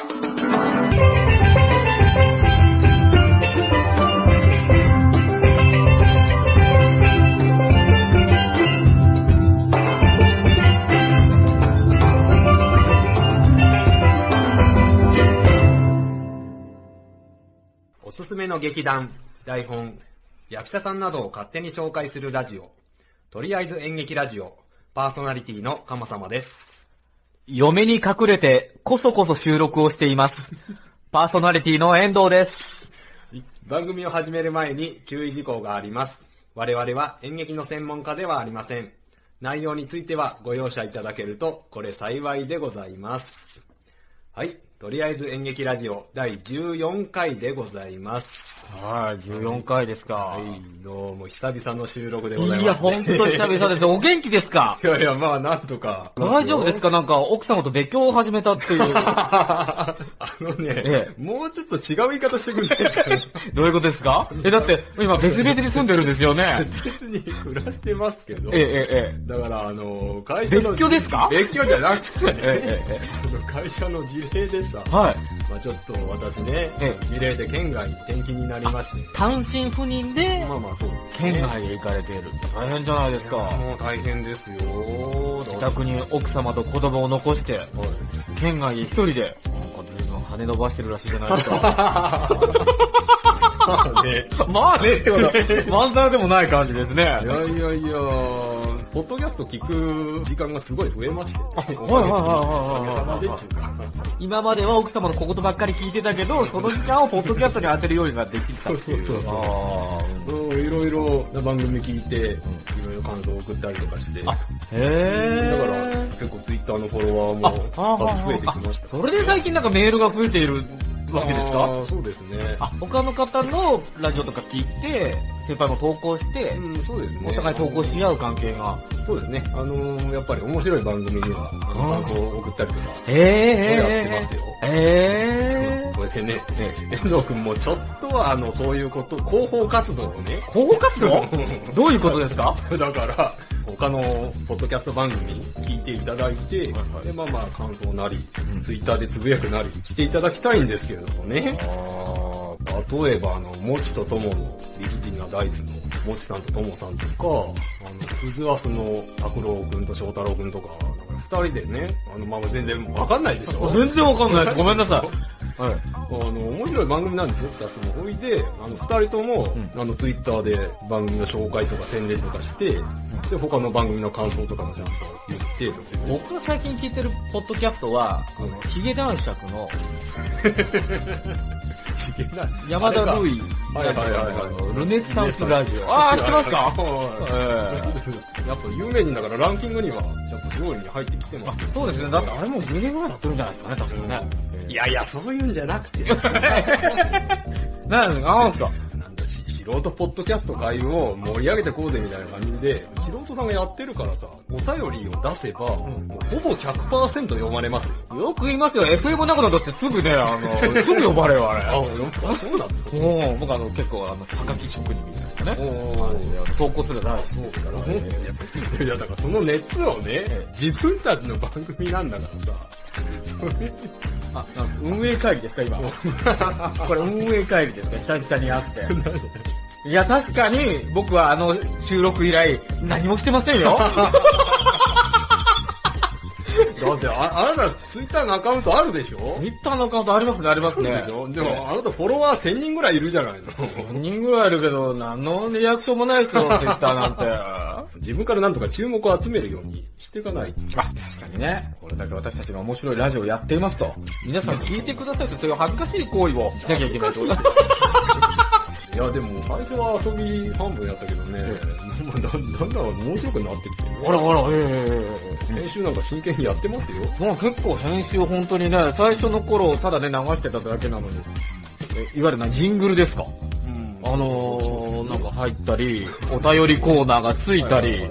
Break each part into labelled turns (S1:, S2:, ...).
S1: おすすめの劇団、台本、役者さんなどを勝手に紹介するラジオ、とりあえず演劇ラジオ、パーソナリティのかまさまです。
S2: 嫁に隠れて、こそこそ収録をしています。パーソナリティの遠藤です。
S1: 番組を始める前に注意事項があります。我々は演劇の専門家ではありません。内容についてはご容赦いただけると、これ幸いでございます。はい。とりあえず演劇ラジオ第14回でございます。
S2: はい、14回ですか。
S1: はい、どうも久々の収録でございます。
S2: いや、ほんと久々です。お元気ですか？
S1: いやいや、まあなんとか。
S2: 大丈夫ですか？なんか、奥様と別居を始めたっていう。
S1: あのね、
S2: え
S1: もうちょっと違う言い方してくれない
S2: どういうことですか？え、だって、今別々に住んでるんですよね。
S1: 別に暮らしてますけど。
S2: ええ、ええ、
S1: だから、あの、会社の。
S2: 別居ですか？
S1: 別居じゃなくてね、
S2: ええ、え
S1: あの会社の事例でさ、
S2: え。はい。
S1: まあちょっと私ね
S2: ええ、
S1: 事例で県外に転勤になりまして。
S2: 単身赴任で、
S1: まあまあそう
S2: 県外へ行かれている。大変じゃないですか。
S1: もう大変ですよ。
S2: 自宅に奥様と子供を残して、
S1: はい
S2: 県外へ一人で、なんか随分羽伸ばしてるらしいじゃないですか。
S1: まあね。
S2: まあねってことは、まんざらでもない感じですね。
S1: いやいやいや、ポッドキャスト聞く時間がすごい増えまして、ね。
S2: はいはいはいはい。今までは奥様の小言ばっかり聞いてたけど、その時間をポッドキャストに当てるようになってきたっていう。
S1: そうそうそう
S2: あ
S1: うんいろいろな番組聞いて、いろいろ感想を送ったりとかして、だか
S2: ーへ
S1: ら
S2: ー。
S1: 結構ツイッターのフォロワーも数増えてきました。
S2: それで最近なんかメールが増えているわけですか？
S1: そうですね。
S2: あ、他の方のラジオとか聞いて、先輩も投稿して、
S1: うん、そうですね。
S2: お互い投稿し合う関係が。
S1: そうですね。あのー、やっぱり面白い番組には、あの感想を送ったりとか、
S2: え
S1: やってますよ
S2: え
S1: これでね、遠藤くんもちょっとはあの、そういうこと、広報活動をね、
S2: 保護活動？どういうことですか？
S1: だから、他のポッドキャスト番組聞いていただいて、で、まあまあ感想なり、ツイッターでつぶやくなりしていただきたいんですけれどもね。例えば、あの、もちとともの理不尽なダイスのもちさんとともさんとか、あの、クズアスの拓郎くんと翔太郎くんとか、なんか二人でね、あの、まあ全然わかんないでしょ
S2: 全然わかんないです。ごめんなさい。はい。
S1: あの、面白い番組なんですよ、二つも。ほいで、あの、二人とも、あの、ツイッターで番組の紹介とか宣伝とかして、で、他の番組の感想とかもちゃんと言って、
S2: 僕が最近聞いてるポッドキャストは、あの、ヒゲ男爵の
S1: いけない。
S2: 山田ルイ
S1: はいはいはいはい
S2: ルネッサンスラジオ。あー、知ってますか？
S1: やっぱ有名人だからランキングには、やっぱ上位に入ってきてます。
S2: そうですね。だってあれもう10年ぐらいやってるんじゃないですかね、確かね。
S1: いやいや、そういうんじゃなくて、
S2: なんですかなんですか
S1: なんだし、素人ポッドキャスト会を盛り上げてこうぜみたいな感じで、素人さんがやってるからさ、お便りを出せば、もうほぼ100%読まれますよ。
S2: よく言いますよ。FM なくなったってすぐね、あの、すぐ呼ばれるあれ。
S1: あ、そうなんだ。
S2: もう、僕あの、結構あの、はがき職人みたいなね。
S1: おー
S2: 投稿する大好きですからね。
S1: いや、だからその熱をね、自分たちの番組なんだからさ、それ、
S2: あ、運営会議ですか、今？これ運営会議ですか、久々に会って。いや、確かに、僕はあの、収録以来、何もしてませんよ。
S1: だってあ、あなたツイッターのアカウントあるでしょ？
S2: ツイッターのアカウントありますね、ありますね。
S1: でしょ？でも、あなたフォロワー1000人ぐらいいるじゃないの。
S2: 何人ぐらいいるけど、何のリアクションもないですよ、ツイッターなんて。
S1: 自分からなんとか注目を集めるようにしていかない。
S2: あ、確かにね。これだけ私たちが面白いラジオをやっていますと。皆さん聞いてくださいと、そういう恥ずかしい行為をしなきゃいけな。い
S1: や、でも、最初は遊び半分やったけどね、まあだだんだん面白くなってきて、
S2: あらあら、ええ
S1: 編集なんか真剣にやってますよ。
S2: もう結構編集本当にね、最初の頃ただね流してただけなのに、えいわゆるな、ジングルですか？
S1: うん。
S2: あのー、なんか入ったり、お便りコーナーがついたり、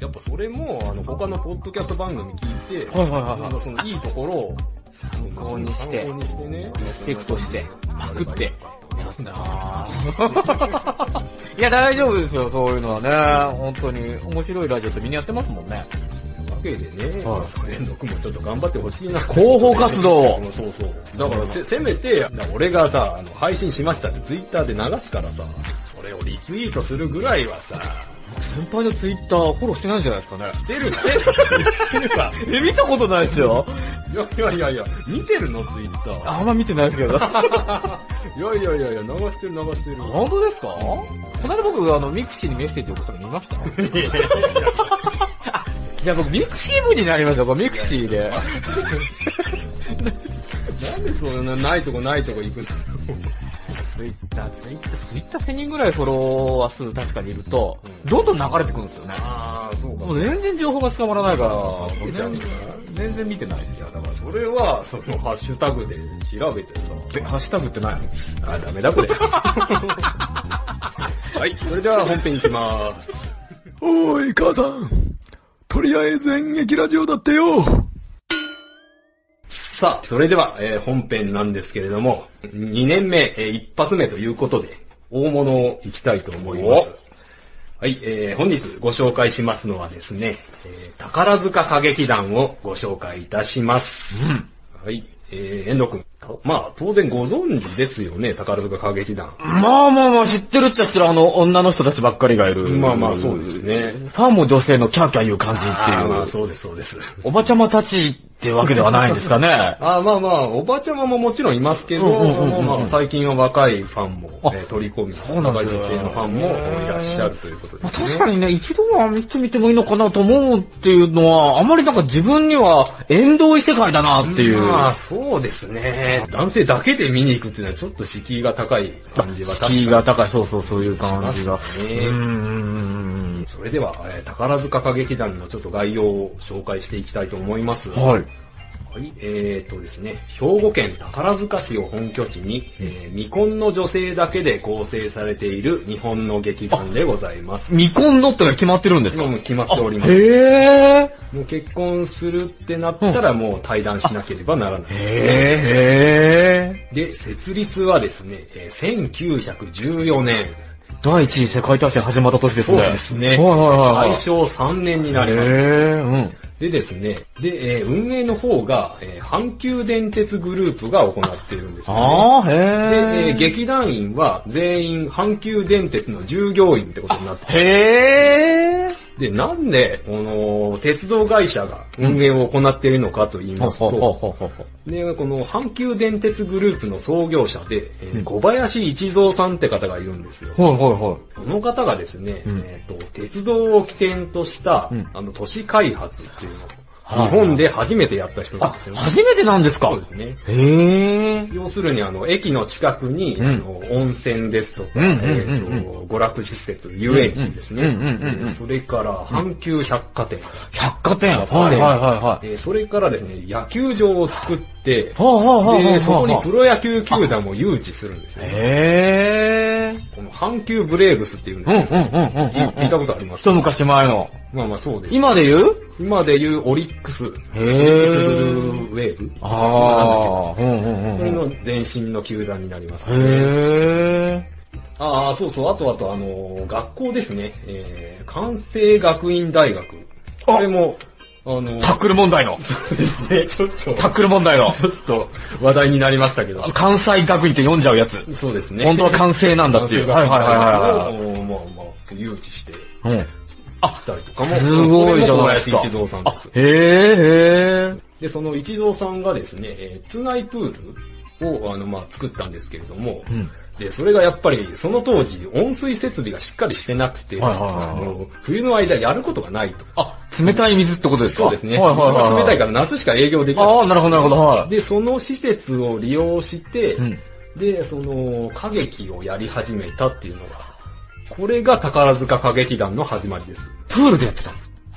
S1: やっぱそれも、あの、他のポッドキャスト番組聞いて、
S2: はいはいはいはい。
S1: そのいいところを
S2: 参考にして
S1: 参考にしてね、
S2: リスペクトして、パクって。いや、大丈夫ですよ、そういうのはね。本当に面白いラジオってみんなやってますもんね。
S1: けでね、
S2: は
S1: 遠藤くんもちょっと頑張ってほしいな。
S2: 広報活動
S1: そうそう。だからせ、せめて、俺がさ、あの、配信しましたってツイッターで流すからさ、それをリツイートするぐらいはさ、
S2: 先輩のツイッターフォローしてないんじゃないですかね。
S1: してる、して。
S2: え、見たことないですよ。
S1: いやいやいやいや、見てるの？ツイッター。
S2: あんま見てないですけど。
S1: いやいやいやいや、流してる流してる。
S2: 本当ですか？この間僕、あの、ミクシーにメッセージ送ったの見ました？じゃあ僕、ミクシー部になりましたこれミクシーで。
S1: なんでそんなないとこないとこ行くの
S2: ツイッター、ツイッター、ツイッター1000人ぐらいフォロワー数確かにいると、どんどん流れてくるんですよね。
S1: ああ、そうか
S2: もう全然情報が捕まらないから、
S1: 見ちゃう
S2: 全然見てないですよ。
S1: だからそれは、そのハッシュタグで調べてさ。
S2: ハッシュタグってない？の
S1: あ、ダメだこれ。はい、それでは本編いきます。
S3: おーい、母さん。とりあえず演劇ラジオだってよ。
S1: さあ、それでは、えー本編なんですけれども、2年目、えー一発目ということで、大物を行きたいと思います。はい、えー本日ご紹介しますのはですね、えー宝塚歌劇団をご紹介いたします。はい、えー、遠藤くん。まあ、当然ご存知ですよね、宝塚歌劇団。
S2: まあまあまあ、知ってるっちゃ知ってるあの、女の人たちばっかりがいる。
S1: まあまあ、そうですね。
S2: ファンも女性のキャーキャー言う感じって
S1: あーまあ、
S2: いう。
S1: そうです、そうです。
S2: おばちゃまたちっていうわけではないんですかね。
S1: あーまあまあ、おばちゃまももちろんいますけど、まあ最近は若いファンも、
S2: あ
S1: えー取り込み、
S2: そうなんですよ
S1: 若い女性のファンもいらっしゃるということですね。
S2: 確かにね、一度は見てみてもいいのかなと思うっていうのは、あまりなんか自分には縁遠い世界だなっていう。
S1: まあ、そうですね。男性だけで見に行くっていうのはちょっと敷居が高い感じは確かに
S2: 敷居が高い、そうそう、そういう感じが。
S1: しますね
S2: うーん。
S1: それでは、えー宝塚歌劇団のちょっと概要を紹介していきたいと思います。
S2: はい。
S1: はい、えーとですね、兵庫県宝塚市を本拠地に、えー未婚の女性だけで構成されている日本の劇団でございます。
S2: 未婚のってのは決まってるんですか？
S1: もう決まっております。
S2: へー。
S1: もう結婚するってなったらもう対談しなければならない。
S2: へー。へ
S1: で、設立はですね、えー1914年。
S2: ー。第一次世界大戦始まった年ですね。
S1: そうですね。
S2: はいはいはいはい。
S1: 大正3年になります。
S2: へー。うん。
S1: でですね、で、えー運営の方が、えー阪急電鉄グループが行っているんですよね。
S2: あー、へ
S1: で、
S2: ー。
S1: えー劇団員は全員阪急電鉄の従業員ってことになってて
S2: へー。
S1: で、なんで、この、鉄道会社が運営を行っているのかと言いますと、で、この阪急電鉄グループの創業者で、え小林一三さんって方がいるんですよ。
S2: ほいほいほい。
S1: この方がですね、
S2: うん。
S1: えっ、と、鉄道を起点とした、
S2: うん。
S1: あの、都市開発っていうのを、
S2: はい
S1: 日本で初めてやった人なん
S2: あ
S1: ですよ、、
S2: 初めてなんですか？
S1: そうですね。
S2: へー。
S1: 要するに、あの、駅の近くに、
S2: うん
S1: あの、温泉ですとか、えっ、と、娯楽施設、遊園地ですね。それから、阪急百貨店。
S2: 百貨店。はいはいはいはい。
S1: えーそれからですね、野球場を作って、
S2: はあはあはあはあ
S1: で、そこにプロ野球球団も誘致するんですよ、ね。
S2: へー。
S1: この阪急ブレーブスっていうんですよ。
S2: うんうんうんうんうん。
S1: 聞聞いたことあります？
S2: 一昔前の。
S1: まあまあそうです。
S2: 今で言う？
S1: 今で言うオリックス。オリ
S2: へ
S1: ックスブル
S2: ー。
S1: ーウェーブ
S2: あー。うんうんうん。
S1: それの前身の球団になります、ね。
S2: へ
S1: ああ、そうそう。あとあと、あのー学校ですね。えー、関西学院大学。これも、あの
S2: ー。タックル問題の。
S1: そうですね。ちょっと、
S2: タックル問題の。
S1: ちょっと話題になりましたけど。
S2: 関西学院って読んじゃうやつ。
S1: そうですね。
S2: 本当は完成なんだっていう。はいはいはいはい
S1: い。まあまあ、誘致して、
S2: はい。うん。
S1: したりとかも。
S2: すごいじゃないですか。
S1: 小林一三さんです。
S2: あへーへー。
S1: で、その一蔵さんがですね、えー、津内プールを、あの、まあ、作ったんですけれども、
S2: うん
S1: で、それがやっぱり、その当時、温水設備がしっかりしてなくて、
S2: はいはいはい
S1: あの冬の間やることがないと。
S2: あ、冷たい水ってことですか？
S1: そうですね。
S2: はいはいはい。
S1: 冷たいから夏しか営業できない。
S2: ああ、なるほどなるほど。はい。
S1: で、その施設を利用して、
S2: うん。
S1: で、その、歌劇をやり始めたっていうのが、これが宝塚歌劇団の始まりです。
S2: プールでやってた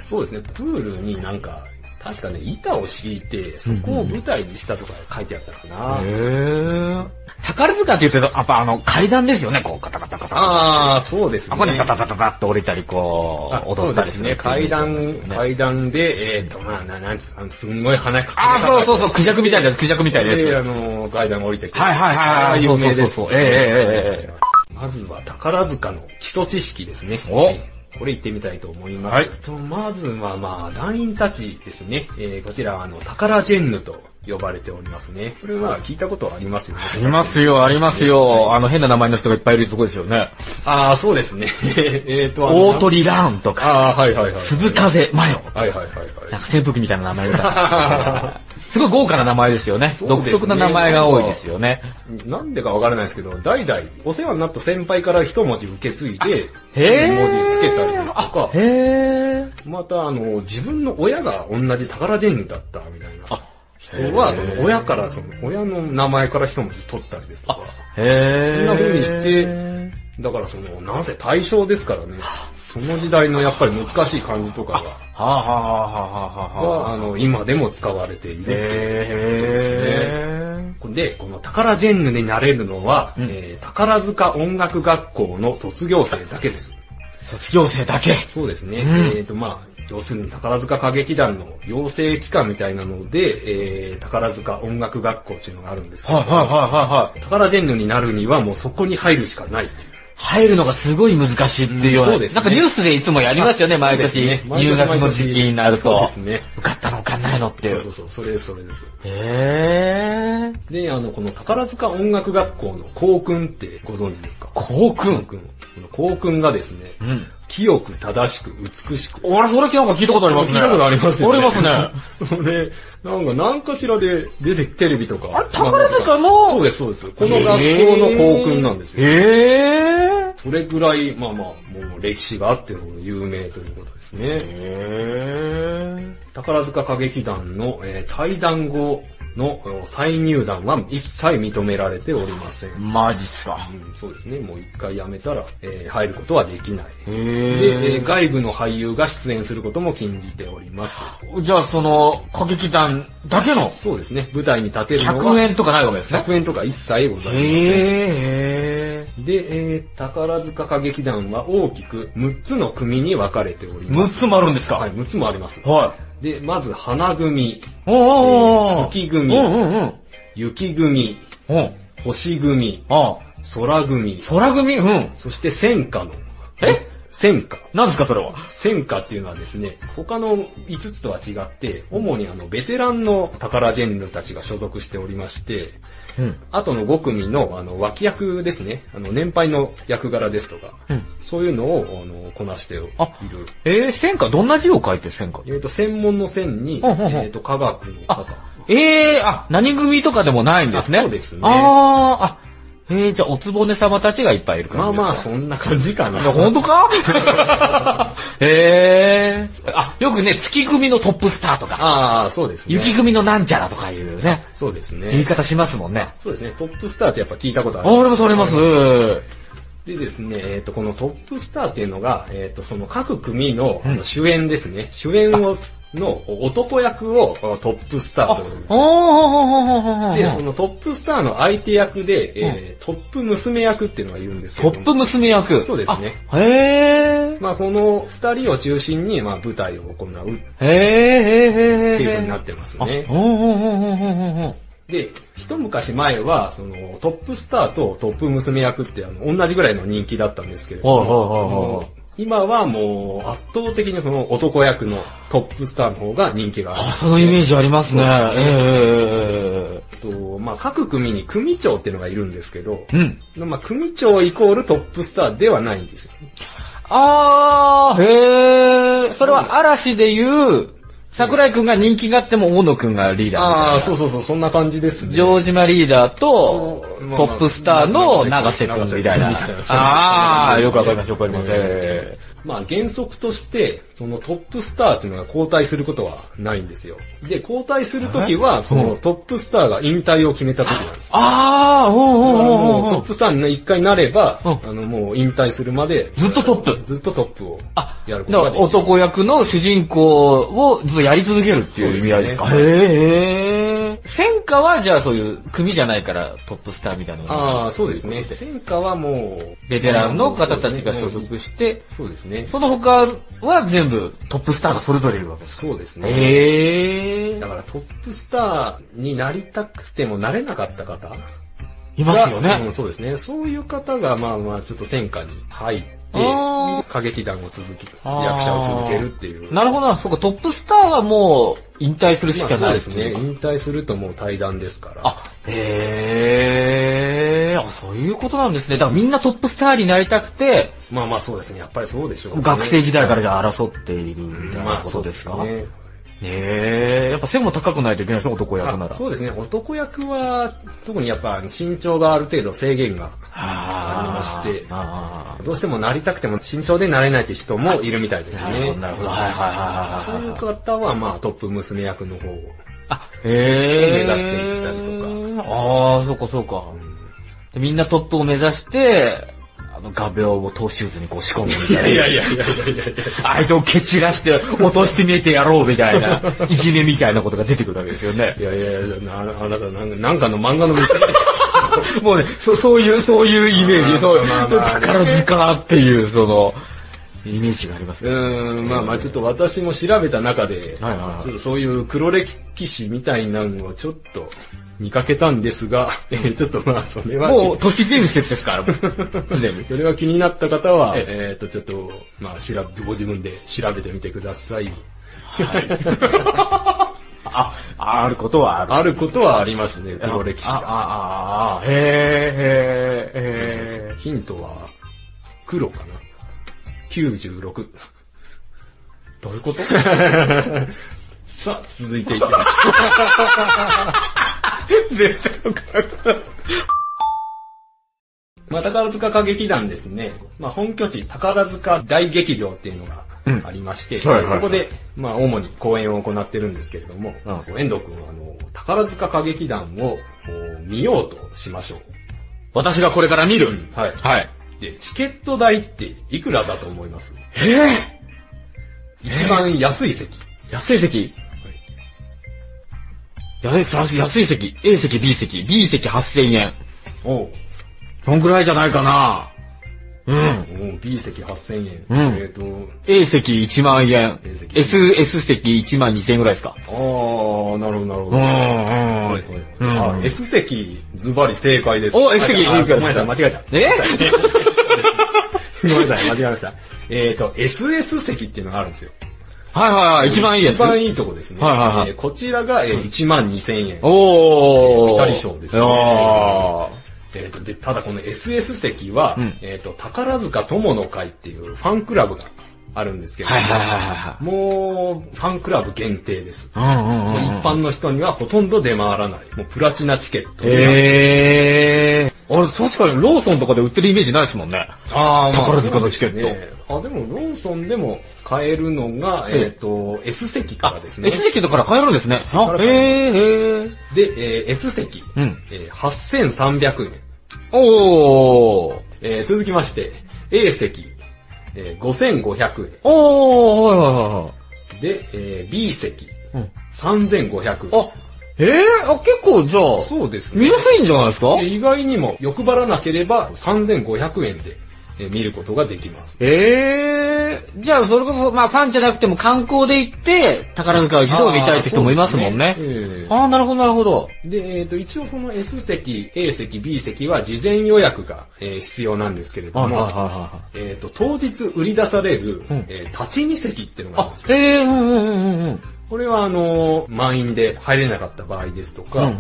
S1: そうですね、プールになんか、確かね、板を敷いて、そこを舞台にしたとか書いてあったかな。
S2: へー。宝塚って言ってると、やっぱあの、階段ですよね、こう、カタカタカタ。
S1: ああ、そうですね。
S2: あここにタタタタタって降りたり、こ
S1: あ
S2: う、踊ったりする
S1: そうですね。階段、階段で、えっ、と、まあ、ななんつうか、すんごい華やか
S2: ああ、そうそうそう、クジャクみたいなやつ、クジャクみたいな
S1: で、
S2: や
S1: あの、階段降りてく
S2: つ。はいはいはいはい。
S1: 有名です。
S2: そうそうそうええええええ
S1: まずは宝塚の基礎知識ですね。
S2: お
S1: はいこれ行ってみたいと思います。
S2: はい
S1: とまずはまあ、団員たちですね。えー、こちらはあの、タカラジェンヌと呼ばれておりますね。これは聞いたことはありますよね。
S2: ありますよ、ありますよ。あの変な名前の人がいっぱいいるとこですよね。
S1: ああ、そうですね。えっと、
S2: 大鳥ランとか、
S1: ああ、はいはいはい。
S2: 鈴風マヨ。
S1: はいはいはいはい。
S2: なんか扇風機みたいな名前みたいな。すごい豪華な名前ですよね。
S1: ね
S2: 独特な名前が多いですよね。
S1: なんでかわからないですけど、代々お世話になった先輩から一文字受け継いで、
S2: へー
S1: 文字つけたりですとか、
S2: へー。
S1: またあの、自分の親が同じ宝ジェだったみたいな人は、その親からその、親の名前から一文字取ったりですとか、
S2: へー。
S1: そんな風にしてだからその、なんせ対象ですからね、その時代のやっぱり難しい漢字とかが、
S2: はあ、はあはあはあはあはあ、
S1: の、今でも使われているっていうですね。で、この宝ジェンヌになれるのは、
S2: うん
S1: えー宝塚音楽学校の卒業生だけです。
S2: 卒業生だけ。
S1: そうですね。
S2: うん
S1: えっ、と、まあ、要するに宝塚歌劇団の養成機関みたいなので、えー、宝塚音楽学校っていうのがあるんですけど、
S2: はいはいはいはいはい。
S1: 宝ジェンヌになるにはもうそこに入るしかないっていう。
S2: 入るのがすごい難しいっていうような。
S1: うんね
S2: なんかニュースでいつもやりますよね、毎年。
S1: ね
S2: 入学の時期になると
S1: そうです。ね。
S2: 受かったの受かんないのっていう。
S1: そうそうそう、それです、それです。
S2: へー。
S1: で、あの、この宝塚音楽学校の校訓ってご存知ですか？
S2: 校訓？
S1: 校訓。この校訓がですね、
S2: うん。
S1: 清く正しく美しく。
S2: 俺、それなんか聞いたことありますね。
S1: 聞いたことありますよね。
S2: ありますね。
S1: それ、なんか何かしらで出て、テレビとか。
S2: あれ、宝塚の？
S1: そうです、そうです。この学校の校訓なんですよ。
S2: へー。
S1: それぐらい、まあまあ、もう歴史があっての有名ということですね。
S2: へー。
S1: 宝塚歌劇団の、えー対談後のえー再入団は一切認められておりません。
S2: マジっすか。
S1: うん、そうですね。もう一回辞めたら、えー入ることはできない。
S2: へ
S1: で、えー
S2: ー。
S1: 外部の俳優が出演することも禁じております。
S2: じゃあ、その、歌劇団だけの
S1: そうですね。舞台に立てるのは
S2: 100円とかないわけですね。
S1: 100円とか一切ございません。
S2: へ
S1: で、えー、宝塚歌劇団は大きく6つの組に分かれており
S2: ー。6
S1: ます。
S2: つもあるんですか
S1: はい、6つもあります。
S2: はい。
S1: で、まず、花組、
S2: おーおーおー
S1: 月組
S2: うんうんうん。
S1: 雪組、
S2: うん。
S1: 星組、
S2: あ
S1: 空組、
S2: 空組？うん。
S1: そして戦火の、
S2: え？
S1: 戦火。
S2: 何ですか、それは？
S1: 戦火っていうのはですね、他の5つとは違って、主にあの、ベテランの宝ジェンヌたちが所属しておりまして、
S2: うん。
S1: 後の5組の、あの、脇役ですね。あの、年配の役柄ですとか、
S2: うん。
S1: そういうのを、あの、こなしている。
S2: あえー、戦火どんな字を書いて戦火
S1: えっ、と、専門の線に、
S2: ほうほうほう
S1: えっ、と、科学の
S2: あ
S1: 科。
S2: えー、あ、何組とかでもないんですね。
S1: あそうですね
S2: あー、あ、えー、じゃあ、おつぼね様たちがいっぱいいる感じ
S1: まあまあ、そんな感じかな。
S2: いや、本当か？えー。あ、よくね、月組のトップスターとか、
S1: ああ、そうですね。
S2: 雪組のなんちゃらとかいうね、
S1: そうですね。
S2: 言い方しますもんね。
S1: そうですね。トップスターってやっぱ聞いたことあ
S2: あ、
S1: る。
S2: ありますあります。
S1: でですね、えっ、と、このトップスターっていうのが、えっ、と、その各組のの主演ですね。主演をつ、の男役をトップスター
S2: あ
S1: と呼で、そのトップスターの相手役で、えートップ娘役っていうのがいるんですけども
S2: トップ娘役。
S1: そうですね
S2: あ。へー。
S1: まあ、この二人を中心に、まあ、舞台を行うっ
S2: へー、へー、へー。
S1: ていう風になってます
S2: あ
S1: ね。で、一昔前は、その、トップスターとトップ娘役って、あの、同じぐらいの人気だったんですけれども、今はもう、圧倒的にその男役のトップスターの方が人気がある。
S2: あ、そのイメージありますね。
S1: そうですね
S2: え
S1: と、まあ、各組に組長っていうのがいるんですけど、
S2: ー。うん。
S1: まあ、組長イコールトップスターではないんですよ。
S2: あー、へー。それは嵐で言う、桜井くんが人気があっても大野くんがリーダーみたいな。
S1: ああ、そうそうそう、そんな感じですね。
S2: 城島リーダーと、トップスターの長瀬くんみたいな。あー、よくわかります、よくわかります。
S1: えーまあ原則として、そのトップスターっていうのが交代することはないんですよ。で、交代するときは、そのトップスターが引退を決めたときなんですよ。
S2: あー、ほうほう
S1: だから
S2: ほう
S1: トップスターに一回なれば、
S2: うん
S1: あのもう引退するまで、
S2: ずっとトップ。
S1: ずっとトップを
S2: あ、
S1: やることができる。
S2: 男役の主人公をずっとやり続けるっていう意味合いですか？
S1: す
S2: へー。戦火はじゃあそういう組じゃないからトップスターみたいなのが
S1: ああ、そうですね。戦火はもう、
S2: ベテランの方たちが所属して、
S1: そうですね。
S2: その他は全部トップスターがそれぞれいるわけです。
S1: そうですね。
S2: へー。
S1: だからトップスターになりたくてもなれなかった方
S2: いますよ
S1: う
S2: ね。
S1: んそうですね。そういう方がまあまあちょっと戦火に入っ歌劇団を続き、
S2: あー
S1: 役者を続けるっていう。
S2: なるほどな、そうか、トップスターはもう引退するし
S1: まあ
S2: かない
S1: そうですね。引退するともう対談ですから。
S2: あ、へー、あ、そういうことなんですね。だからみんなトップスターになりたくて、
S1: まあまあそうですね。やっぱりそうでしょうね、
S2: 学生時代からじゃあ争っているみたいな
S1: まあ
S2: ことですか、
S1: そうね。
S2: へー、やっぱ背も高くないといけないで男役なら。
S1: あそうですね。男役は、特にやっぱ身長がある程度制限が
S2: あ
S1: ありまして
S2: あ
S1: どうしてもなりたくても身長でなれないって人もいるみたいですね
S2: ーなるほど、。なるほど。はいはいはいはい
S1: そういう方は、まあ、トップ娘役の方を。
S2: あ、へー。
S1: 目指していったり
S2: とか。ああ、そうかそうか。でみんなトップを目指して、あの画鋲をトーシューズにこう仕込むみたいな。
S1: いやいやいやいやいやいや。
S2: 相手を蹴散らして落としてみてやろうみたいな、いじめみたいなことが出てくるわけですよね
S1: い。やいやいや、なあなたなんかなんかの漫画の
S2: もうね、そそういう、そういうイメージ、そう、宝塚っていう、その、イメージがありますね。
S1: ーん、まあまあちょっと私も調べた中で、
S2: はいはいはい
S1: ちょっとそういう黒歴史みたいなのをちょっと見かけたんですが、えーちょっとまあそれは、
S2: もう、都市伝説ですから、すで に。
S1: それは気になった方は、
S2: え
S1: えっ、とちょっと、まあ調べ、ご自分で調べてみてください。
S2: あ、あることはある。
S1: あることはありますね、黒歴史
S2: あ、
S1: が。
S2: あ、あ、あ、へえ、へえ、へえ。
S1: ヒントは、黒かな。96。
S2: どういうこと？
S1: さあ、続いていきましょ
S2: 全然わからん。
S1: う。まあ、宝塚歌劇団ですね。まあ、本拠地、宝塚大劇場っていうのがありまして、
S2: うんはいはいはい
S1: そこで、まあ、主に公演を行ってるんですけれども、
S2: うん
S1: 遠藤くんは、あの、宝塚歌劇団を見ようとしましょう。
S2: 私がこれから見る。
S1: はい。
S2: はい。
S1: で、チケット代っていくらだと思います？
S2: ええ
S1: 一番安い席。
S2: 安い席？安い、安い席。A 席、B 席。B 席8000円。
S1: おう
S2: そんくらいじゃないかな。うん。
S1: おう B 席8000円。
S2: うん
S1: えっ、と、
S2: A 席1万円
S1: A 席。
S2: S、S 席1万2000円ぐらいですか。
S1: あー、なるほど、なるほど。
S2: うん、うん。
S1: あ、S 席、ズバリ正解です。
S2: お S 席
S1: あごめんなさい、間違えた。
S2: え？
S1: ごめんなさい、間違えました。えっ、と、SS 席っていうのがあるんですよ。
S2: はいはいはい、一番いいです。
S1: 一番いいとこですね。
S2: はいはいはい
S1: えーこちらが、えー、1万2000円。
S2: おー。
S1: ピタリ賞ですね
S2: あ
S1: えっ、と、で、ただこの SS 席は、
S2: うん
S1: えっ、と、宝塚友の会っていうファンクラブがあるんですけども、
S2: はいはいはいは
S1: もう、ファンクラブ限定です。
S2: うんうんうん。
S1: 一般の人にはほとんど出回らない。もうプラチナチケット。
S2: へー。あれ、確かにローソンとかで売ってるイメージないですもんね。
S1: あーまあ
S2: 宝塚のチケット
S1: ねあ、でもローソンでも買えるのが、
S2: ええ
S1: えっ、と、S 席からですね。
S2: S 席だから買えるんですね。あ、へー、へー。
S1: で、えー S 席、
S2: うん。
S1: えー8300円。
S2: おー。
S1: えー続きまして、A 席、えー5500円。
S2: おー、はいはいはい。
S1: で、えー B 席、
S2: うん
S1: 3500円。
S2: あ、えー、あ、結構じゃあ、
S1: そうですね。
S2: 見やすいんじゃないですか？
S1: で意外にも欲張らなければ3500円で、えー見ることができます。
S2: ええー、じゃあそれこそ、まあファンじゃなくても観光で行って、宝塚一度見たいって人もいますもんね
S1: あ。ーそうですね
S2: ああ、なるほどなるほど。
S1: で、えっ、と、一応その S 席、A 席、B 席は事前予約が、えー必要なんですけれども、
S2: は
S1: えっ、と、当日売り出される、
S2: うん
S1: えー立ち見席っていうのがあるん
S2: あ
S1: です、よ。
S2: ええー、うんうんうんうんうん。
S1: これはあの、満員で入れなかった場合ですとか、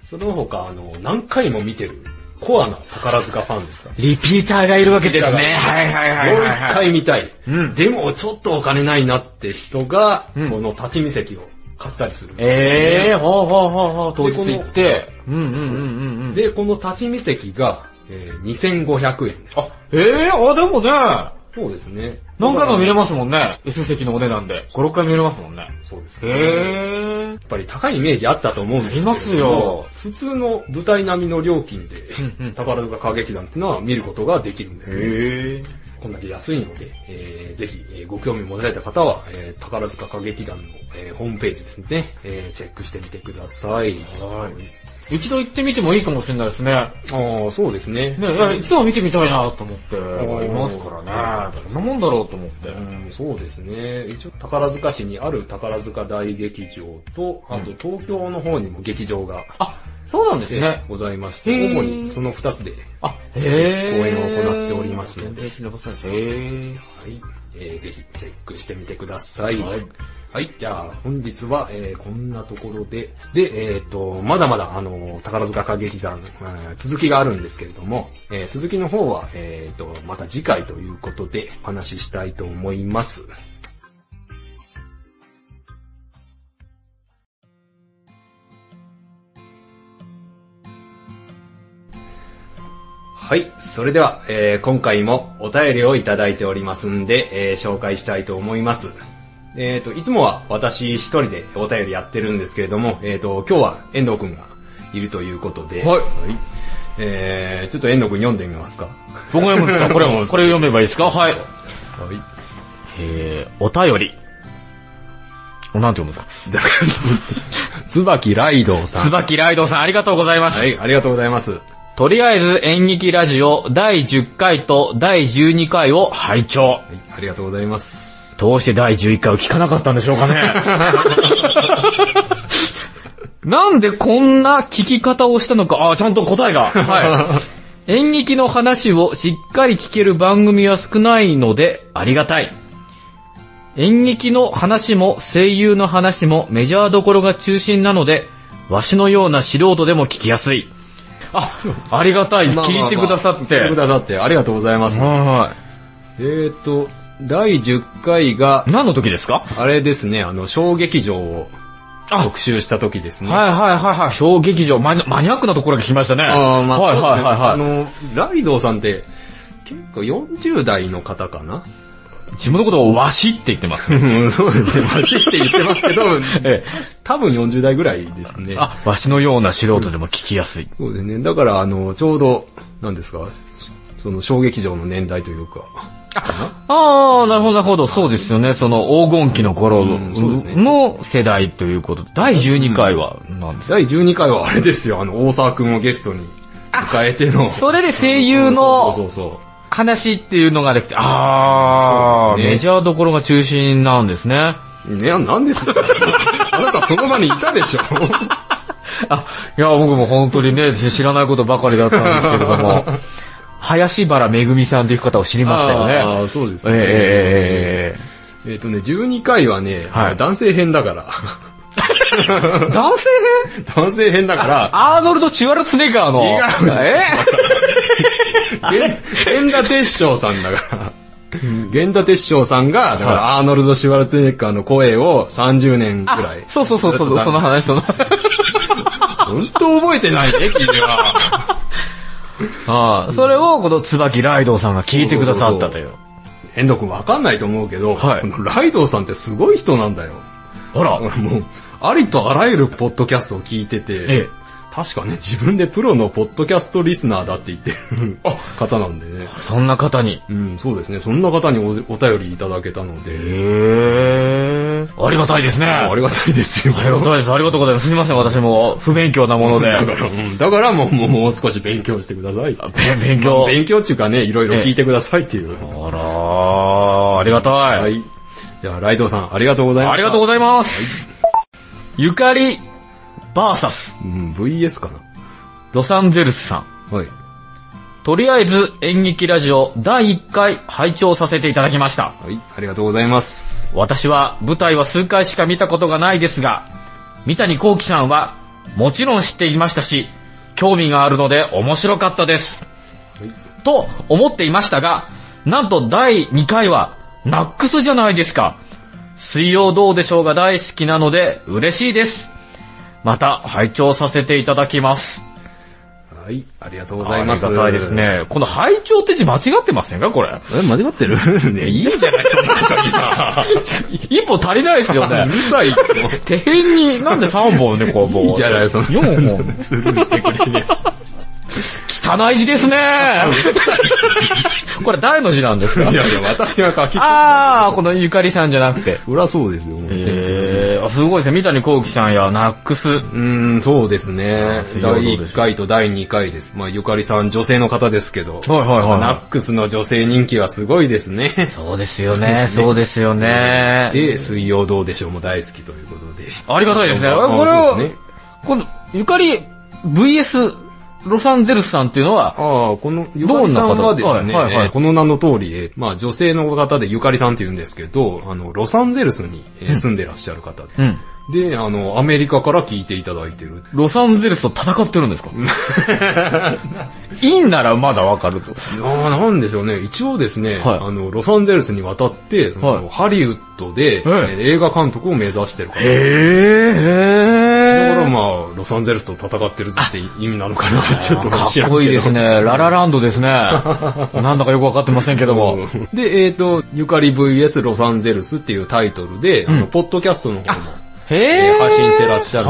S1: その他、あの、何回も見てる、コアな宝塚ファンですか？ら。
S2: リピーターがいるわけですね。はいはいはい
S1: もう一
S2: はいはい。
S1: 回見たい。
S2: うん
S1: でも、ちょっとお金ないなって人が、
S2: うん
S1: この立ち見席を買ったりする。
S2: ええー、ほうほうほうほう、当日行って。
S1: で、この立ち見席が、えー2500円です。
S2: あ、ええー、あ、でもね、
S1: そうですね。
S2: 何回も見れ
S1: ま
S2: ますもんね。S 席のお値段で。5、6回見れますもんね。
S1: す。そうです
S2: へ
S1: ね。
S2: え
S1: やっぱり高いイメージあったと思うんですけど
S2: ありますよ
S1: 普通の舞台並みの料金で、宝塚歌劇団っていうのは見ることができるんですよ、
S2: へえ。
S1: こんだけ安いので、えーぜひ、えーご興味持たれた方は、えー宝塚歌劇団の、えーホームページですね、えーチェックしてみてください。
S2: 一度行ってみてもいいかもしれないですね。
S1: ああ、そうですね。
S2: ね、いや、一度は見てみたいなと思って、いますからね。どんなもんだろうと思って。
S1: うん、そうですね。一応宝塚市にある宝塚大劇場と、あと東京の方にも劇場が
S2: あ、そうなんですね。
S1: ございまして、主にその2つで、
S2: あ、へ
S1: 講演を行っております
S2: 全然知りませんでした。へ
S1: はい、えーぜひチェックしてみてください。
S2: はい
S1: はい、じゃあ本日は、えーこんなところで、で、えっ、と、まだまだ、あの、宝塚歌劇団、まあ続きがあるんですけれども、えー続きの方は、えっ、と、また次回ということで、お話ししたいと思います。はい。それでは、えー今回もお便りをいただいておりますんで、えー紹介したいと思います。えっ、と、いつもは私一人でお便りやってるんですけれども、えっ、と、今日は遠藤くんがいるということで、
S2: はい
S1: えー、ちょっと遠藤くん読んでみますか？
S2: 僕が読むんですか？これも、これ読めばいいですか？はい。
S1: はい。
S2: えー、お便り。なんて読むんですか？
S1: だから、椿ライドウさん。
S2: 椿ライドさんありがとうございます。
S1: はい、ありがとうございます。
S2: とりあえず演劇ラジオ第10回と第12回を拝聴。
S1: はい、ありがとうございます。
S2: どうして第11回を聞かなかったんでしょうかね なんでこんな聞き方をしたのか、あ、ちゃんと答えが。はい。演劇の話をしっかり聞ける番組は少ないのでありがたい。演劇の話も声優の話もメジャーどころが中心なので、わしのような素人でも聞きやすい。あ、ありがたい。聞いてくださっ
S1: 聞いて
S2: て
S1: く。ださってありがとうございます。
S2: は
S1: えーと、第10回が
S2: い。、何の時ですか？
S1: あれですね、あの、小劇場を
S2: あ
S1: 特集した時ですね。
S2: はいはいはいはい。小劇場、マニアックなところが来ましたね。
S1: ああ、まあ、
S2: はいはいはい
S1: あ
S2: はい。
S1: の、ライドウさんって、結構40代の方かな？
S2: 自分のことをわしって言ってます。
S1: うん、そうですね。マジって言ってますけど、
S2: ええ
S1: 多分40代ぐらいですね。
S2: あ、わしのような素人でも聞きやすい。
S1: そうですね。だから、あの、ちょうど、何ですか、その小劇場の年代というか、
S2: ああ、なるほどなるほど。そうですよね。その黄金期の頃の世代ということで。第12回は何ですか、
S1: 第12回はあれですよ、あの、大沢くんをゲストに迎えての。
S2: それで声優の
S1: そうそうそう
S2: 話っていうのができて、ああ、
S1: ね
S2: メジャーどころが中心なんですね。
S1: そう。ね、なんですか あなたその場にいたでしょ
S2: あ、いや、僕も本当にね、知らないことばかりだったんですけれども、林原めぐみさんという方を知りましたよね。
S1: ああ、そうですね。
S2: ええ
S1: えっ、とね、12回はね、
S2: はい
S1: 男性編だから。
S2: 男性編？
S1: 男性編だから、
S2: アーノルド・チュワルツェネッガーの。
S1: 違う
S2: え？
S1: 源源田鉄章さんだから。源田鉄章さんが、だから、アーノルド・シュワルツェネッガーの声を30年くらい。
S2: そうそうそうそう、その話、その。
S1: 本当覚えてないね、君は。
S2: ああ、それをこの椿ライドウさんが聞いてくださったという。
S1: 遠藤くんわかんないと思うけど、
S2: はい
S1: このライドウさんってすごい人なんだよ。
S2: ほら、
S1: もう、ありとあらゆるポッドキャストを聞いてて、
S2: ええ。
S1: 確かね、自分でプロのポッドキャストリスナーだって言ってる方なんでね。
S2: そんな方に？
S1: うん、そうですね。そんな方におお便りいただけたので、
S2: へえ。ありがたいですね。
S1: ありがたいですよ。
S2: ありがたいです。ありがとうございます。すみません、私も不勉強なもので。
S1: だから、うんだからもう、もう少し勉強してください。
S2: べ勉強。
S1: 勉強っていうかね、いろいろ聞いてくださいっていう。
S2: あらー、ありがたい。
S1: はい。じゃあ、ライドウさん、ありがとうございます。
S2: ありがとうございます。ゆかり、バーサス、
S1: うん、VS か
S2: ロサンゼルスさん。
S1: な。はい。
S2: とりあえず演劇ラジオ第1回拝聴させていただきました。
S1: はい、ありがとうございます。
S2: 私は舞台は数回しか見たことがないですが、三谷幸喜さんはもちろん知っていましたし、興味があるので面白かったです。と思っていましたが、なんと第2回はナックスじゃないですか。水曜どうでしょうが大好きなので嬉しいです。また拝聴させていただきます。
S1: はい、ありがとうございます。
S2: ありがたいです。ね。この拝聴って字間違ってませんかこれ？
S1: え、間違ってる？ね、いいじゃない、そんな時は。
S2: 一歩足りないですよ
S1: う
S2: ね。
S1: るさいよ。
S2: 手辺になんで3本ね、こう、もう。
S1: いいじゃない、その、
S2: 4本。
S1: スルーしてくれね。
S2: 汚い字ですね。これ誰の字なんですか？
S1: いやいや、私が書き、
S2: あー、このゆかりさんじゃなくて。
S1: そりゃそうですよ、もう
S2: えー、あすごいですね。三谷幸喜さんやナックス。
S1: うーん、そうですね。第
S2: でしょう
S1: 1回と第2回です。まあ、ゆかりさん女性の方ですけど、
S2: はいはいはい
S1: ナックスの女性人気はすごいですね。
S2: そうですよね、そうですよね。
S1: で、水曜どうでしょうも大好きということで。
S2: ありがたいですね。これを
S1: そうですね、
S2: この、ゆかり VS ロサンゼルスさんっていうのは、
S1: ああ、このゆかりさんはですね、
S2: はいはい
S1: この名の通り、えーまあ女性の方でゆかりさんって言うんですけど、あの、ロサンゼルスに、えー住んでらっしゃる方で、
S2: うん。
S1: で、あの、アメリカから聞いていただいてる。
S2: ロサンゼルスと戦ってるんですか？いいんならまだわかると。
S1: ああ、なんでしょうね。一応ですね、
S2: はい
S1: あの、ロサンゼルスに渡って、
S2: はい
S1: ハリウッドで、
S2: え
S1: えー映画監督を目指してる方。
S2: へえ。
S1: だからまあ、ロサンゼルスと戦ってるって意味なのかな、ちょっと
S2: かっ。こいいですね。ララランドですね。なんだかよくわかってませんけども。
S1: うんで、えっ、と、ゆかり VS ロサンゼルスっていうタイトルで、あの、ポッドキャストの方も。
S2: え
S1: ー配信してらっしゃるん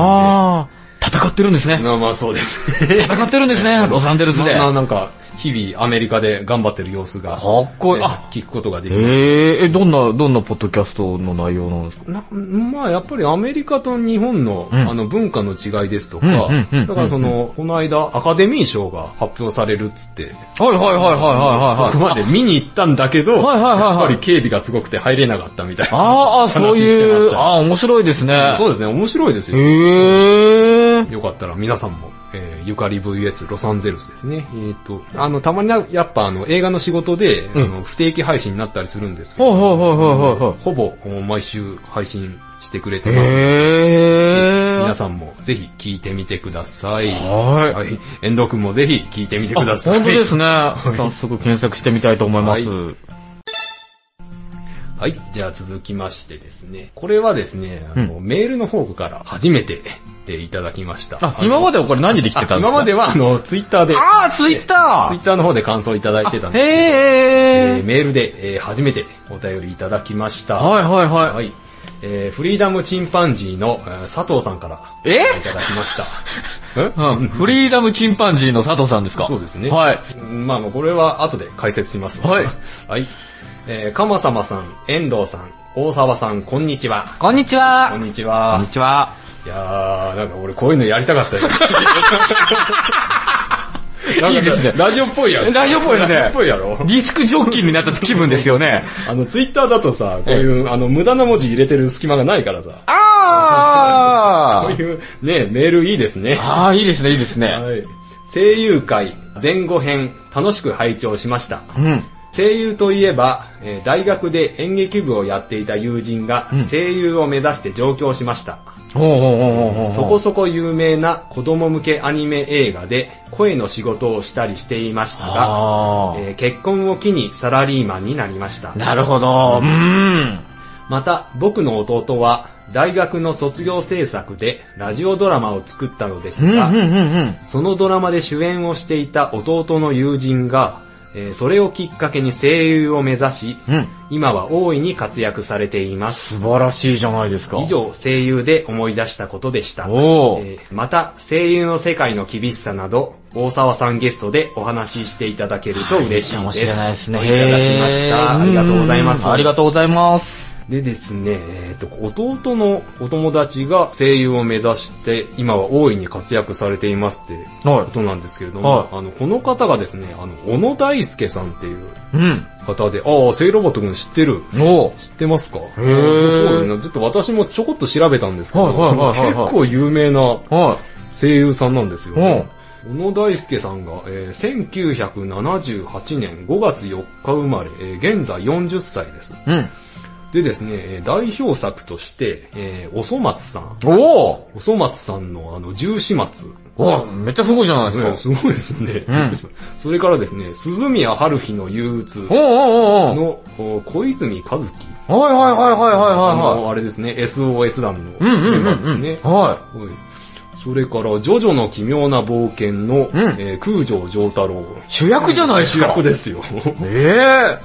S1: で。
S2: 戦ってるんですね。
S1: まあまあそうですね。
S2: 戦ってるんですね、ロサンゼルスで。
S1: まあ
S2: か
S1: なんか、日々アメリカで頑張ってる様子が、
S2: っこいい。
S1: 聞くことができます。
S2: へえ、え、どんな、どんなポッドキャストの内容なんですか
S1: なまあやっぱりアメリカと日本の、
S2: うん
S1: あの文化の違いですとか、だからその、この間アカデミー賞が発表されるっつって、
S2: はいはいはいはいはい
S1: そこ
S2: はい。
S1: まで見に行ったんだけど、
S2: はいはいはいはい
S1: やっぱり警備がすごくて入れなかったみたいな。
S2: ああ、そういう、ああ、面白いですね。
S1: そうですね、面白いですよ。
S2: へえ。
S1: よかったら皆さんも、えーゆかり VS ロサンゼルスですね。えっ、と、あの、たまになやっぱあの、映画の仕事で、
S2: うん
S1: あの不定期配信になったりするんですけど、
S2: ほうほ
S1: ぼ毎週配信してくれてます。皆さんもぜひ聞いてみてください。
S2: はい。
S1: はい。遠藤くんもぜひ聞いてみてください。
S2: あ本当ですね。早速検索してみたいと思います。
S1: ははい。じゃあ続きましてですね。これはですね、あの、メールの方から初めて、えーいただきました。
S2: あ、今まではこれ何で来てたんですか？
S1: 今まではあの、ツイッターで、
S2: ああ、ツイッタ
S1: ツイッターの方で感想いただいてたんですけど、
S2: へ
S1: えー
S2: え。
S1: メールで、えー初めてお便りいただきました。
S2: はいはいは
S1: はい。えーフリーダムチンパンジーの、えー佐藤さんから
S2: い。え？
S1: いただきました。え
S2: うんフリーダムチンパンジーの佐藤さんですか？
S1: そうですね。
S2: はい。
S1: まあ、まあこれは後で解説します。
S2: はい。
S1: はい。えー、かまさまさん、遠藤さん、大沢さん、こんにちは。
S2: こんにち
S1: こ
S2: は
S1: ん。にちは。
S2: ちは。
S1: いやー、なんか俺こういうのやりたかったよ。
S2: いいですね
S1: ラジオっぽいやろ。
S2: ラジオっぽいですね
S1: ラジオっぽいやろ。
S2: ディスクジョッキーになった気分ですよね。
S1: あの、ツイッターだとさ、こういう、あの、無駄な文字入れてる隙間がないからさ。
S2: あ
S1: こういう、ね、メールいいですね。
S2: ああ、いいですね、いいですね。
S1: はい。声優会前後編、楽しく拝聴しました。
S2: うん。
S1: 声優といえば、えー大学で演劇部をやっていた友人が声優を目指して上京しました。そこそこ有名な子供向けアニメ映画で声の仕事をしたりしていましたが、
S2: あ
S1: えー結婚を機にサラリーマンになりました
S2: あ。。なるほど。うーん。
S1: また、僕の弟は大学の卒業制作でラジオドラマを作ったのですが、
S2: うんうんうんうん。
S1: そのドラマで主演をしていた弟の友人が、えーそれをきっかけに声優を目指し、
S2: うん。
S1: 今は大いに活躍されています。
S2: 素晴らしいじゃないですか。
S1: 以上、声優で思い出したことでした。
S2: おー。
S1: えーまた、声優の世界の厳しさなど、大沢さんゲストでお話ししていただけると嬉しい
S2: かもし
S1: です。
S2: れないですね。
S1: といただきました。ありがとうございます。
S2: んありがとうございます。
S1: でですね、えっ、と、弟のお友達が声優を目指して、今は大いに活躍されていますって
S2: は
S1: ことなんですけれども、
S2: はい
S1: あの、この方がですね、あの、小野大輔さんっていう
S2: い。うん。
S1: 方で、ああ、セイロボット君知ってる。知ってますか？
S2: へー
S1: そうそうね。ちょっと私もちょこっと調べたんですけど、結構有名な
S2: は
S1: 声優さんなんですよ、
S2: い。うん。
S1: 小野大輔さんが、えー1978年5月4日生まれ、えー現在40歳です。
S2: うん。
S1: でですね、えー代表作として、えーおそ松さん。
S2: おー。
S1: おそ松さんのあの、十四松。
S2: おーめっちゃすごいじゃないですか。
S1: ねすごいですね。
S2: ん
S1: それからですね、鈴宮春日の憂鬱
S2: おーおーおー
S1: のお小泉和樹。
S2: おーはいはいはいはいはい
S1: あ
S2: はいはい。
S1: の、あれですね、SOS 団のメンバーです
S2: うん。
S1: ね。
S2: は
S1: はいそれから、ジョジョの奇妙な冒険の、
S2: うん
S1: えー空城城太郎。
S2: い。主役じゃないです
S1: 主
S2: か。
S1: 役ですよ。
S2: え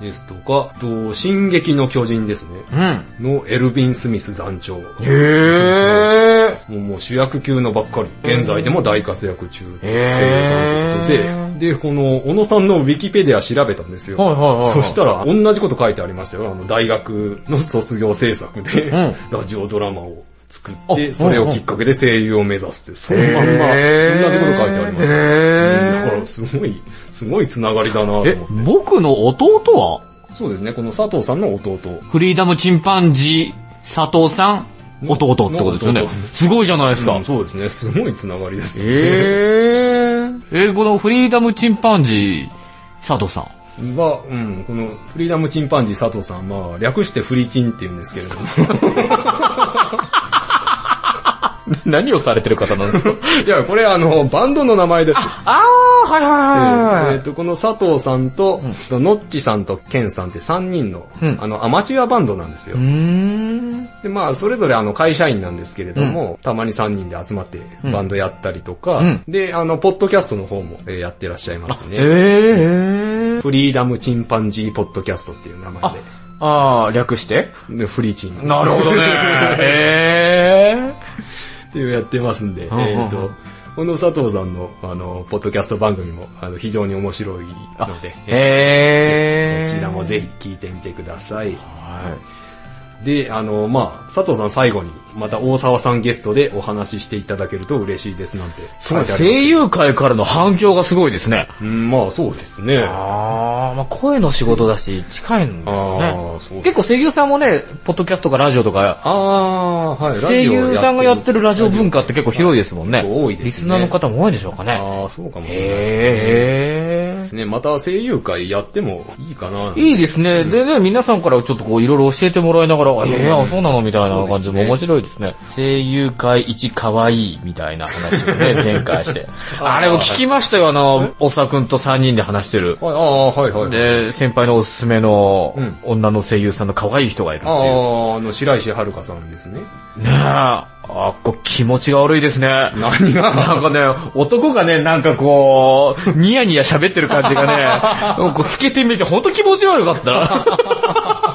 S1: ですとか、と進撃の巨人ですね。
S2: えうん。
S1: のエルヴィン・スミス団長。
S2: へえ。
S1: もうもう主役級のばっかり。現在でも大活躍中。声優さんということで。で、この、小野さんのウィキペディア調べたんですよ。
S2: はいはいはいはい。
S1: そしたら、同じこと書いてありましたよ。あの、大学の卒業制作で、
S2: ん
S1: ラジオドラマを作っ
S2: あ
S1: て、それをきっかけで声優を目指すって、そのまんま、同じこと書いてありました。
S2: へー
S1: うんだから、すごい、すごいつながりだなと思って
S2: え、。僕の弟は？
S1: そうですね、この佐藤さんの弟。
S2: フリーダムチンパンジー佐藤さん弟ってことですよね
S1: 弟。
S2: すごいじゃないですか。
S1: うんそうですね。すごいつながりです。
S2: えー、英語のフリーダムチンパンジー、佐藤さん。
S1: は、うん、このフリーダムチンパンジー佐藤さん、まあ、略してフリチンって言うんですけれども。
S2: 何をされてる方なんですか？
S1: いや、これあの、バンドの名前です。
S2: あー、はいはい
S1: えっ、と、この佐藤さんと、ノッチさんとケンさんって3人の、
S2: うん
S1: あの、アマチュアバンドなんですよ。
S2: うーん。
S1: で、まあ、それぞれあの、会社員なんですけれども、たまに3人で集まってバンドやったりとか、
S2: うん
S1: で、あの、ポッドキャストの方も、えーやってらっしゃいます
S2: え
S1: ね。
S2: ー、
S1: フリーダムチンパンジーポッドキャストっていう名前で。
S2: あー、略して？
S1: で、フリーチン。
S2: なるほどね。えー。
S1: っていうやってますんで、
S2: んうん
S1: えっ、と、この佐藤さんの、あの、ポッドキャスト番組も、あの、非常に面白いので、
S2: えー。
S1: こちらもぜひ聞いてみてください。
S2: は
S1: で、あの、まあ、佐藤さん最後に、また大沢さんゲストでお話ししていただけると嬉しいですなんててあります
S2: 声優界からの反響がすごいですね。
S1: うん、まあそうですね。
S2: あー、まあ声の仕事だし、近いんですよね。結構声優さんもね、ポッドキャストとかラジオとか、
S1: ああ、はい。
S2: 声優さんがやってるラジオ文化って結構広いですもんね。
S1: 多いですね
S2: リスナーの方も多いでしょうかね。
S1: ああ、そうかもしれないですね。ね、また声優会やってもいいかな。
S2: いいですね。でね、皆さんからちょっとこういろいろ教えてもらいながら、ええあ、そうなのみたいな感じでも面白いですね。声優界一可愛いみたいな話をね、前回して。あれを聞きましたよ、あの、おさくんと3人で話してる。
S1: はい、ああ、はいはい。
S2: で、先輩のおすすめの
S1: うん
S2: 女の声優さんの可愛い人がいるって
S1: ああ、
S2: いう。
S1: あの、白石遥さんですね。
S2: ねえ。あ、こう気持ちが悪いですね。
S1: 何が？
S2: なんかね、男がね、なんかこう、ニヤニヤ喋ってる感じがね、こう透けて見えてほんと気持ち悪かった。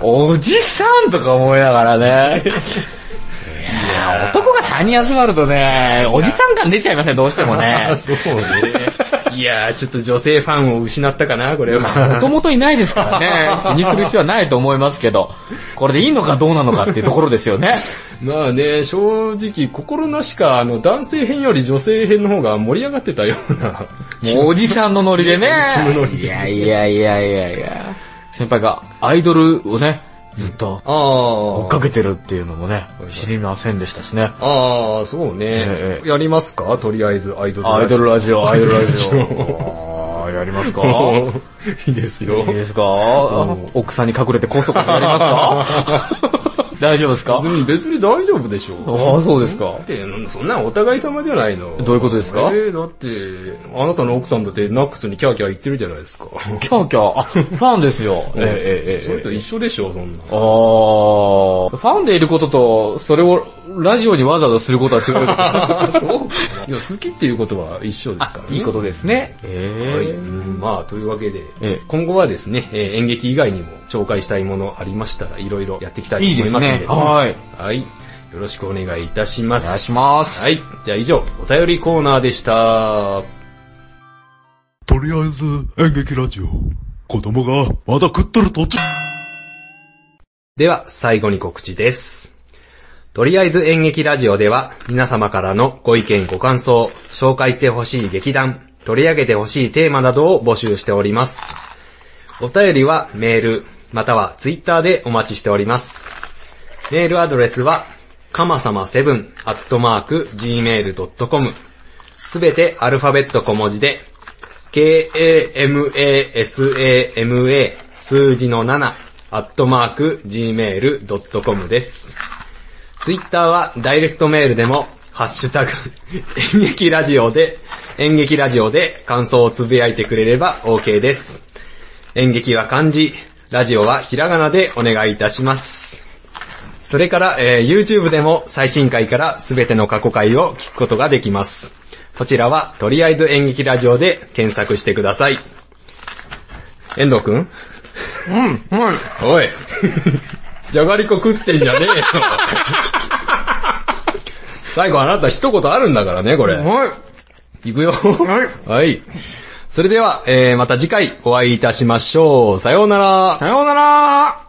S2: おじさんとか思いながらね。いや男が3人集まるとね、おじさん感出ちゃいますね、どうしてもね
S1: あ。そうね。いやー、ちょっと女性ファンを失ったかな、これは。
S2: もともといないですからね、気にする必要はないと思いますけど、これでいいのかどうなのかっていうところですよね。
S1: まあね、正直、心なしか、あの、男性編より女性編の方が盛り上がってたような。
S2: もうおじさんのノリでねいやいやいやいやいや。先輩がアイドルをね、ずっと。追っかけてるっていうのもね、知りませんでしたしね。
S1: ああ、そうね、
S2: ええ
S1: やりますか？とりあえず、アイドル
S2: アイドルラジオ、アイドルラジ
S1: アイドル
S2: オ。あーやりますか？
S1: いいですよ。
S2: いいですか？奥さんに隠れてコソコソやりますか？大丈夫ですか？
S1: うん別に大丈夫でしょ。
S2: ああ、そうですか
S1: だって、そんなお互い様じゃないの。
S2: どういうことですか？
S1: えー、だって、あなたの奥さんだってナックスにキャーキャー言ってるじゃないですか。
S2: キャーキャー、あ、ファンですよ。ええええええ
S1: それと一緒でしょ、そんな。
S2: あーファンでいることと、それをラジオにわざわざすることは違う。
S1: そういや、好きっていうことは一緒ですからね。
S2: いいことですね。え
S1: はい。
S2: え
S1: うんまあ、というわけで、
S2: ええ
S1: 今後はですね、えー演劇以外にも紹介したいものありましたら、いろいろやっていきたいと思いますので。
S2: いいですねはい。
S1: はい。よろしくお願いいたします。
S2: お願いします。
S1: はい。じゃあ以上、お便りコーナーでした。
S3: とりあえず演劇ラジオ。子供がまだ食ってる途中。
S1: では、最後に告知です。とりあえず演劇ラジオでは、皆様からのご意見ご感想、紹介してほしい劇団、取り上げてほしいテーマなどを募集しております。お便りはメール、またはツイッターでお待ちしております。メールアドレスは、かまさま7アットマーク gmail.com すべてアルファベット小文字で、k-a-m-a-s-a-m-a 数字の7アットマーク gmail.com です。ツイッターはダイレクトメールでも、ハッシュタグ、演劇ラジオで、演劇ラジオで感想をつぶやいてくれれば OK です。演劇は漢字、ラジオはひらがなでお願いいたします。それから、えー YouTube でも最新回からすべての過去回を聞くことができます。こちらは、とりあえず演劇ラジオで検索してください。遠藤くん？
S2: うん、うん。
S1: おい。じゃがりこ食ってんじゃねえよ。最後あなた一言あるんだからね、これ。
S2: はい。
S1: いくよ。
S2: はい。
S1: はい。それでは、えー、また次回お会いいたしましょう。さようなら。
S2: さようなら